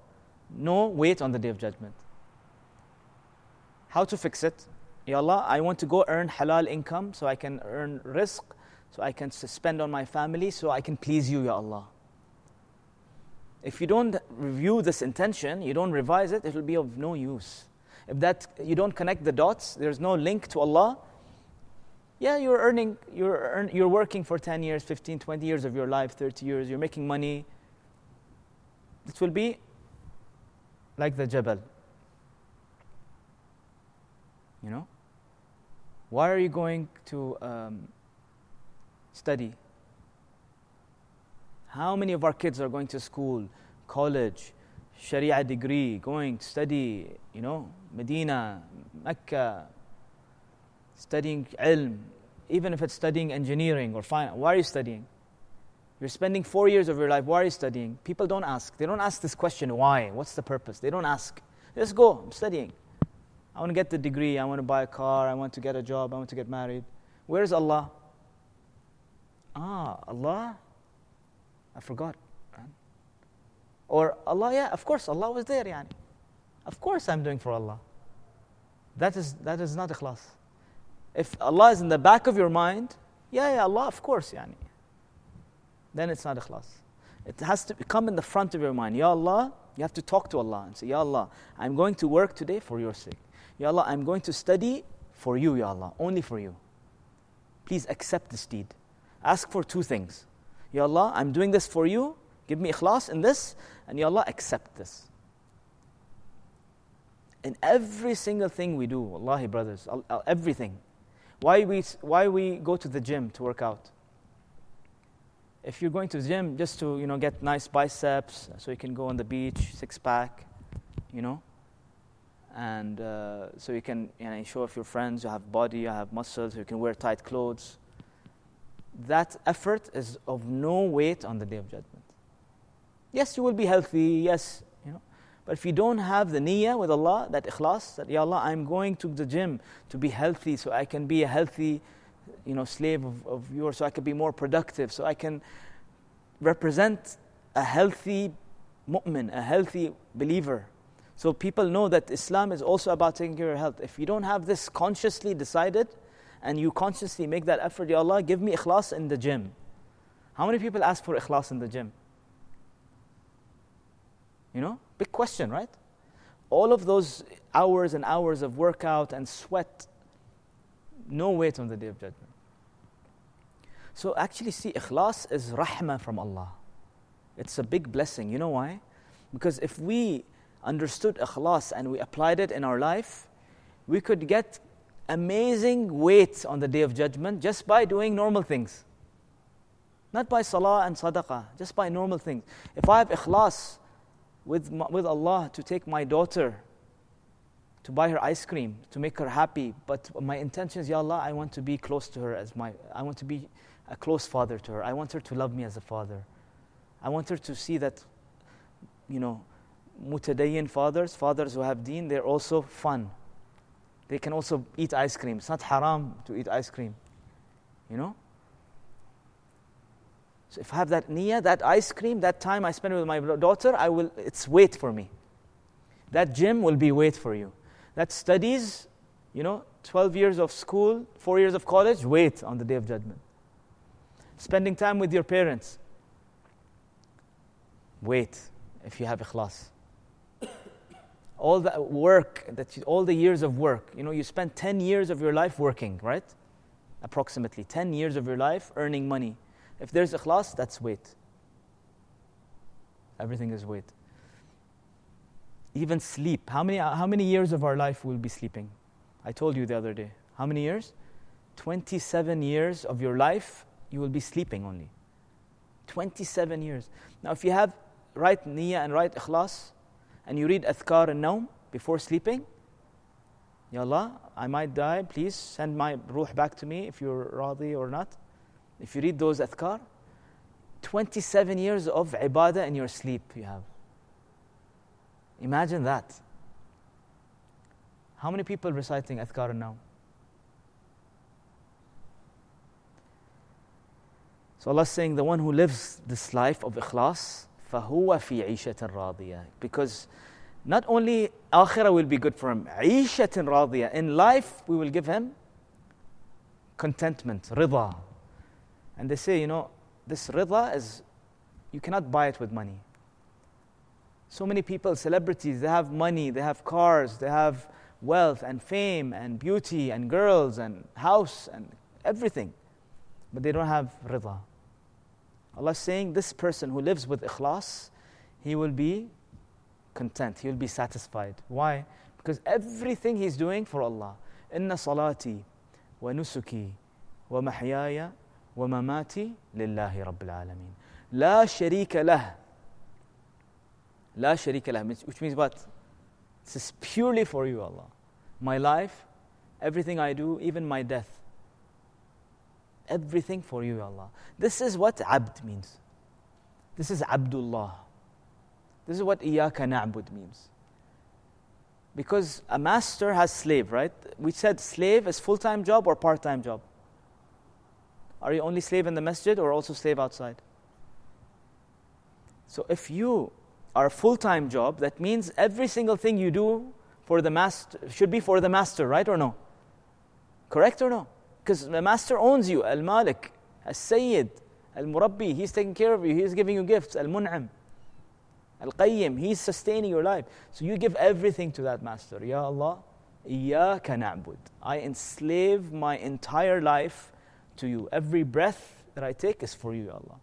no weight on the day of judgment. How to fix it? Ya Allah, I want to go earn halal income so I can earn rizq, so I can spend on my family, so I can please you, Ya Allah. If you don't review this intention, you don't revise it, it will be of no use. If that you don't connect the dots, there's no link to Allah. Yeah, you're earning, you're, earn, you're working for 10 years, 15, 20 years of your life, 30 years, you're making money. It will be like the Jabal. You know? Why are you going to um, study? How many of our kids are going to school, college, Sharia degree, going to study, you know, Medina, Mecca, studying ilm, even if it's studying engineering or finance. Why are you studying? You're spending four years of your life. Why are you studying? People don't ask. They don't ask this question, why? What's the purpose? They don't ask. Just go, I'm studying. I want to get the degree. I want to buy a car. I want to get a job. I want to get married. Where's Allah? Ah, Allah? I forgot. Or Allah, yeah, of course, Allah was there, yani. Of course I'm doing for Allah. That is, that is not ikhlas. If Allah is in the back of your mind, yeah, yeah, Allah, of course, yani. Then it's not ikhlas. It has to come in the front of your mind. Ya Allah, you have to talk to Allah and say, Ya Allah, I'm going to work today for your sake. Ya Allah, I'm going to study for you, Ya Allah, only for you. Please accept this deed. Ask for two things. Ya Allah, I'm doing this for you. Give me ikhlas in this. And Ya Allah, accept this. In every single thing we do, wallahi brothers, everything. Why we, why we go to the gym to work out? If you're going to the gym just to, you know, get nice biceps so you can go on the beach, six pack, you know, and uh, so you can you know, show off your friends, you have body, you have muscles, you can wear tight clothes. That effort is of no weight on the day of judgment. Yes, you will be healthy, yes, you know. But if you don't have the niyyah with Allah, that ikhlas, that Ya Allah, I'm going to the gym to be healthy so I can be a healthy you know, slave of, of yours, so I can be more productive, so I can represent a healthy mu'min, a healthy believer. So people know that Islam is also about taking care of health. If you don't have this consciously decided and you consciously make that effort, Ya Allah, give me ikhlas in the gym. How many people ask for ikhlas in the gym? You know, big question, right? All of those hours and hours of workout and sweat, no weight on the day of judgment. So actually, see, ikhlas is rahmah from Allah. It's a big blessing. You know why? Because if we understood ikhlas and we applied it in our life, we could get amazing weight on the day of judgment just by doing normal things. Not by salah and sadaqah, just by normal things. If I have ikhlas with, with Allah to take my daughter to buy her ice cream, to make her happy, but my intention is, Ya Allah, I want to be close to her as my, I want to be a close father to her. I want her to love me as a father. I want her to see that, you know, mutadayyin fathers, fathers who have deen, they're also fun. They can also eat ice cream. It's not haram to eat ice cream. You know? So if I have that niyyah, that ice cream, that time I spend with my daughter, I will, it's weight for me. That gym will be weight for you. That studies, you know, 12 years of school, 4 years of college, wait on the day of judgment. Spending time with your parents, wait if you have ikhlas all the work that you, all the years of work you know you spend 10 years of your life working right approximately 10 years of your life earning money If there's ikhlas, that's wait. Everything is weight. Even sleep. How many, how many years of our life will be sleeping? I told you the other day. How many years? 27 years of your life, you will be sleeping only. 27 years. Now, if you have right niyyah and right ikhlas, and you read adhkar and naum before sleeping, Ya Allah, I might die, please send my ruh back to me if you're radi or not. If you read those adhkar, 27 years of ibadah in your sleep you have. Imagine that. How many people reciting adhkar now? So Allah is saying the one who lives this life of ikhlas, فَهُوَ فِي عِيشَةٍ رَاضِيَةٍ Because not only akhirah will be good for him, عِيشَةٍ رَاضِيَةٍ In life, we will give him contentment, rida. And they say, you know, this rida is, you cannot buy it with money. So many people, celebrities, they have money, they have cars, they have wealth and fame and beauty and girls and house and everything. But they don't have rida. Allah is saying this person who lives with ikhlas, he will be content, he will be satisfied. Why? Because everything he's doing for Allah. Inna salati wa nusuki wa mahyaya wa mamati lillahi rabbil alameen. La sharika lah. La sharika lah, which means what? This is purely for you, Allah. My life, everything I do, even my death everything for you, Allah. This is what abd means. This is Abdullah. This is what iyaka na'bud means. Because a master has slave, right? We said slave is full-time job or part-time job. Are you only slave in the masjid or also slave outside? So if you are a full-time job, that means every single thing you do for the master should be for the master, right or no? Correct or no? Because the master owns you, Al Malik, Al Sayyid, Al Murabbi, he's taking care of you, he's giving you gifts, Al Mun'am, Al Qayyim, he's sustaining your life. So you give everything to that master. Ya Allah, Iyaka na'bud. I enslave my entire life to you. Every breath that I take is for you, Ya Allah.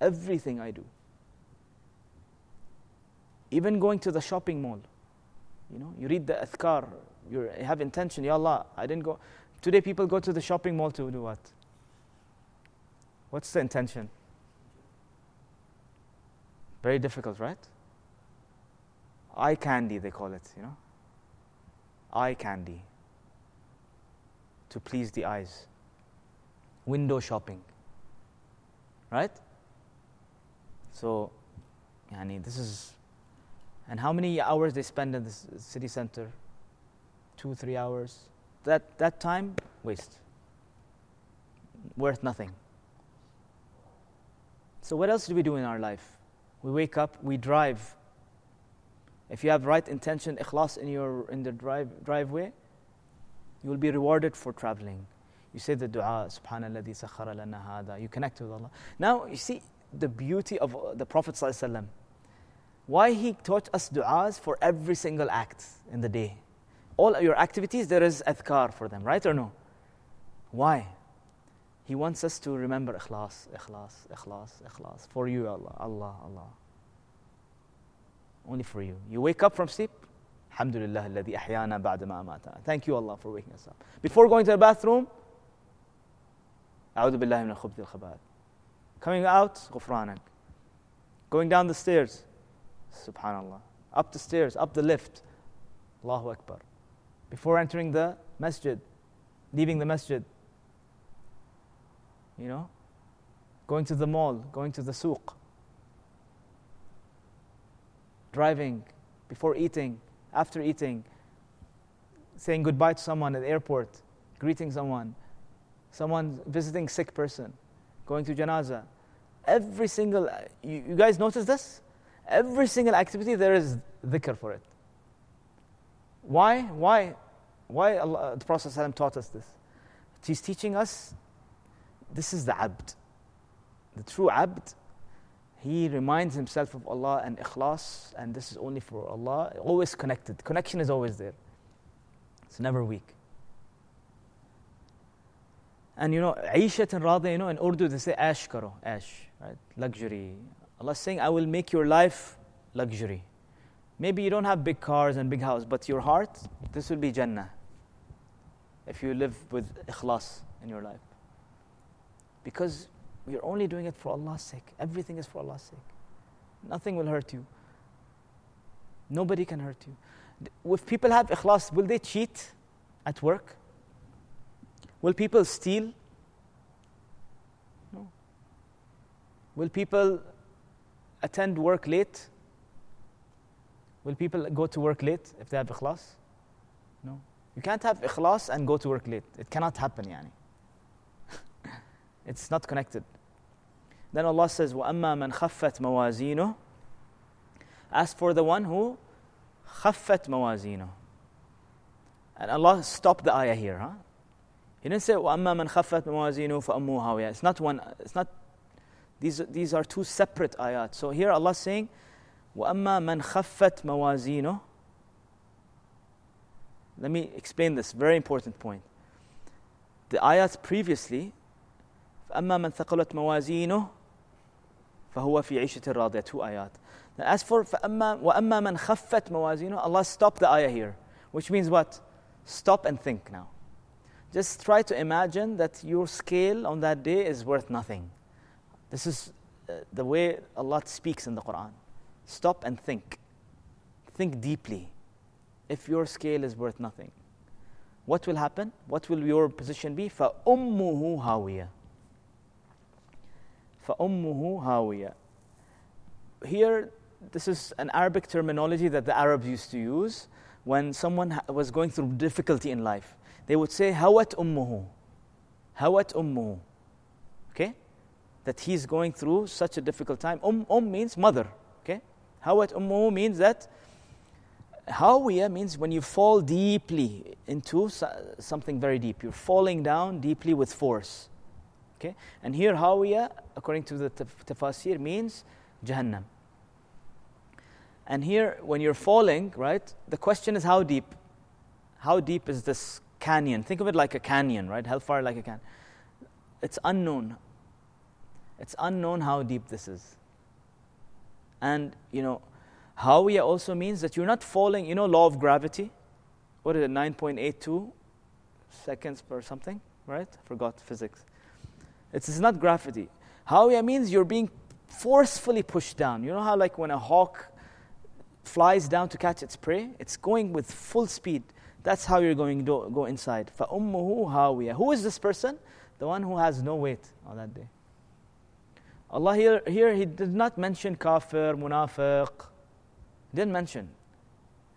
Everything I do. Even going to the shopping mall. You know, you read the adhkar, you have intention, Ya Allah, I didn't go. Today people go to the shopping mall to do what? What's the intention? Very difficult, right? Eye candy, they call it, you know? Eye candy. To please the eyes. Window shopping. Right? So, yani, this is. And how many hours they spend in the city center? two, three hours, that, that time, waste. Worth nothing. So, what else do we do in our life? We wake up, we drive. If you have right intention, ikhlas in, your, in the drive, driveway, you will be rewarded for traveling. You say the dua, Subhanallah, sakhara lana hada. You connect with Allah. Now, you see the beauty of uh, the Prophet Why he taught us du'as for every single act in the day all your activities, there is adhkar for them, right or no? Why? He wants us to remember ikhlas, ikhlas, ikhlas, ikhlas. For you, Allah, Allah, Allah. Only for you. You wake up from sleep, Alhamdulillah, الذي أحيانا بعد ما أماتنا. Thank you, Allah, for waking us up. Before going to the bathroom, أعوذ بالله من الخبث الخبائث. Coming out, غفرانك. Going down the stairs, subhanallah. Up the stairs, up the lift, Allahu Akbar before entering the masjid, leaving the masjid. You know, going to the mall, going to the souk, driving, before eating, after eating, saying goodbye to someone at the airport, greeting someone, someone visiting sick person, going to janazah. Every single, you, you guys notice this? Every single activity, there is dhikr for it. Why? Why? Why Allah, the Prophet ﷺ taught us this? He's teaching us this is the abd. The true abd, he reminds himself of Allah and ikhlas, and this is only for Allah. Always connected. Connection is always there, it's never weak. And you know, Aishat and Radha, you know, in Urdu they say ashkaro, ash, right? Luxury, Allah is saying, I will make your life luxury. Maybe you don't have big cars and big house, but your heart, this will be Jannah. If you live with ikhlas in your life. Because you're only doing it for Allah's sake. Everything is for Allah's sake. Nothing will hurt you. Nobody can hurt you. If people have ikhlas, will they cheat at work? Will people steal? No. Will people attend work late? Will people go to work late if they have ikhlas? No. You can't have ikhlas and go to work late. It cannot happen, yani. it's not connected. Then Allah says, وَأَمَّا مَنْ خَفَّتْ مَوَازِينُهُ As for the one who خَفَّتْ مَوَازِينُهُ And Allah stopped the ayah here, huh? He didn't say, وَأَمَّا مَنْ خَفَّتْ مَوَازِينُهُ فَأَمُّهُ هَاوِيَةٌ It's not one, it's not, these, these are two separate ayat. So here Allah is saying, وَأَمَّا مَنْ خَفَّتْ مَوَازِينُهُ Let me explain this, very important point. The ayat previously, فَأَمَّا مَنْ ثَقَلَتْ مَوَازِينُهُ فَهُوَ فِي عِيشَةٍ رَاضِيَةٍ Two ayat. Now as for فَأَمَّا وَأَمَّا مَنْ خَفَّتْ مَوَازِينُهُ Allah stopped the ayah here. Which means what? Stop and think now. Just try to imagine that your scale on that day is worth nothing. This is uh, the way Allah speaks in the Quran. Stop and think. Think deeply. If your scale is worth nothing, what will happen? What will your position be? فَأُمُّهُ هَاوِيَةٌ فَأُمُّهُ هَاوِيَةٌ Here, this is an Arabic terminology that the Arabs used to use when someone was going through difficulty in life they would say, Hawat ummuhu. Hawat ummuhu. that he's going through such a difficult time. Um, um means mother. Okay? Hawat ummuhu means that Hawiya means when you fall deeply into something very deep. You're falling down deeply with force. Okay? And here Hawiya, according to the tafsir, means Jahannam. And here, when you're falling, right, the question is how deep? How deep is this canyon. Think of it like a canyon, right? Hellfire like a canyon. It's unknown. It's unknown how deep this is. And, you know, Hawiya also means that you're not falling, you know, law of gravity? What is it, 9.82 seconds per something, right? I forgot physics. It's, it's not gravity. Hawiya means you're being forcefully pushed down. You know how, like, when a hawk flies down to catch its prey, it's going with full speed. That's how you're going to go inside. فَأُمُّهُ هَاوِيَةٌ Who is this person? The one who has no weight on that day. Allah here, here He did not mention kafir, munafiq. He didn't mention.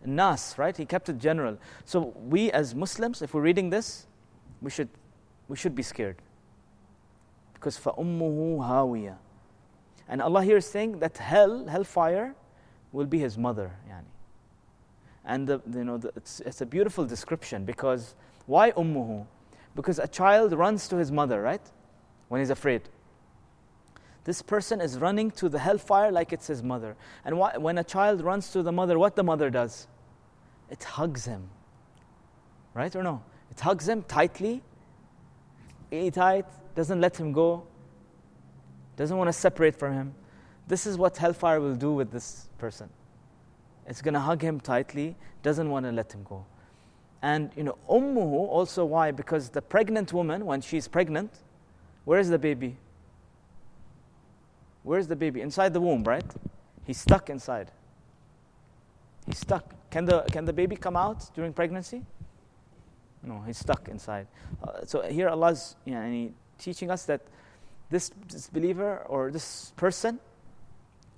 Nas, right? He kept it general. So we as Muslims, if we're reading this, we should, we should be scared. Because فَأُمُّهُ هَاوِيَةٌ And Allah here is saying that hell, hellfire, will be his mother. Yani. And the, you know, the, it's, it's a beautiful description because why ummuhu? Because a child runs to his mother, right? When he's afraid. This person is running to the hellfire like it's his mother. And why, when a child runs to the mother, what the mother does? It hugs him. Right or no? It hugs him tightly, tight, doesn't let him go, doesn't want to separate from him. This is what hellfire will do with this person. It's going to hug him tightly, doesn't want to let him go. And, you know, ummuhu also why? Because the pregnant woman, when she's pregnant, where's the baby? Where's the baby? Inside the womb, right? He's stuck inside. He's stuck. Can the, can the baby come out during pregnancy? No, he's stuck inside. Uh, so here Allah's you know, teaching us that this, this believer or this person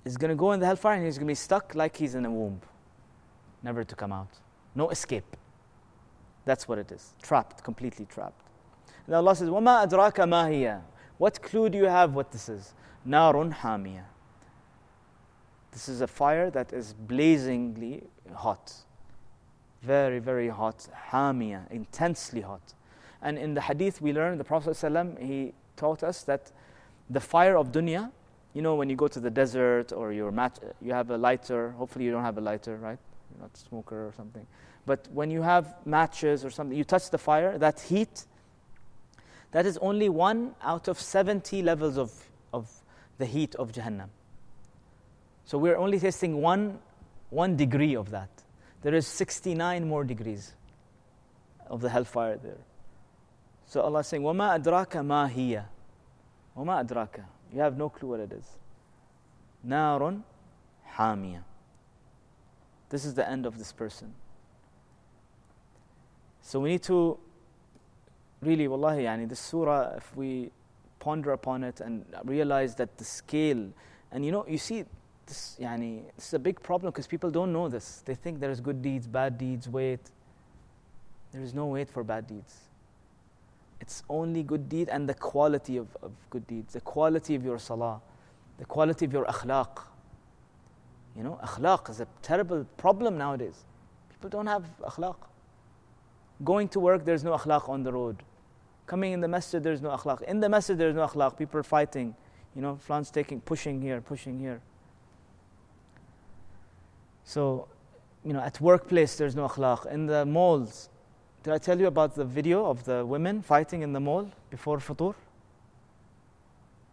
is going to go in the hellfire and he's going to be stuck like he's in a womb, never to come out. No escape. That's what it is. Trapped, completely trapped. And Allah says, وَمَا أَدْرَاكَ مَا هِيَ What clue do you have what this is? narun hamia. This is a fire that is blazingly hot. Very, very hot. Hamia, intensely hot. And in the hadith we learn, the Prophet ﷺ, he taught us that the fire of dunya, you know, when you go to the desert or you mat- you have a lighter, hopefully you don't have a lighter, right? You're not a smoker or something. But when you have matches or something, you touch the fire, that heat, that is only one out of 70 levels of the heat of Jahannam. So we're only tasting one, one degree of that. There is 69 more degrees of the hellfire there. So Allah is saying, وَمَا أَدْرَاكَ مَا هِيَ وَمَا أَدْرَاكَ You have no clue what it is. نَارٌ حَامِيَةٌ This is the end of this person. So we need to really, wallahi, yani, this surah, if we ponder upon it and realize that the scale, and you know, you see, this, yani, this is a big problem because people don't know this. They think there is good deeds, bad deeds, weight. There is no weight for bad deeds. It's only good deed and the quality of, of good deeds, the quality of your salah, the quality of your akhlaq. You know, akhlaq is a terrible problem nowadays. People don't have akhlaq. Going to work, there's no akhlaq on the road. Coming in the masjid, there's no akhlaq. In the masjid, there's no akhlaq. People are fighting. You know, Flans taking, pushing here, pushing here. So, you know, at workplace, there's no akhlaq. In the malls, did I tell you about the video of the women fighting in the mall before futur?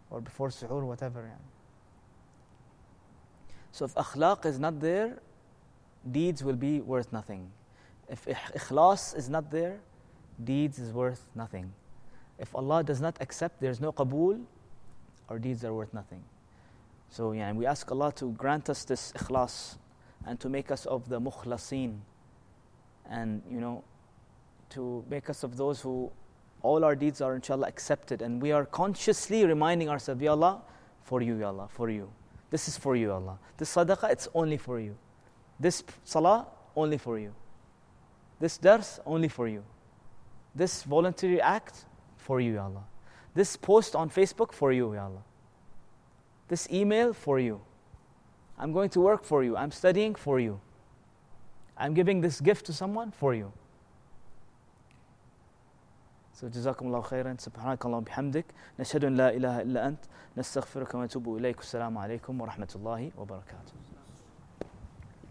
Or before suhoor, whatever. Yeah. So if akhlaq is not there, deeds will be worth nothing. If ikhlas is not there, deeds is worth nothing. If Allah does not accept, there's no qabool, our deeds are worth nothing. So yeah, we ask Allah to grant us this ikhlas and to make us of the mukhlasin and you know to make us of those who all our deeds are inshallah accepted. And we are consciously reminding ourselves ya allah for you ya allah for you. This is for you allah. This sadaqah it's only for you. This salah only for you. This dars only for you. This voluntary act for you ya allah this post on facebook for you ya allah this email for you i'm going to work for you i'm studying for you i'm giving this gift to someone for you So جزاكم الله خيرا سبحانك اللهم وبحمدك نشهد ان لا اله الا انت نستغفرك ونتوب اليك والسلام عليكم ورحمه الله وبركاته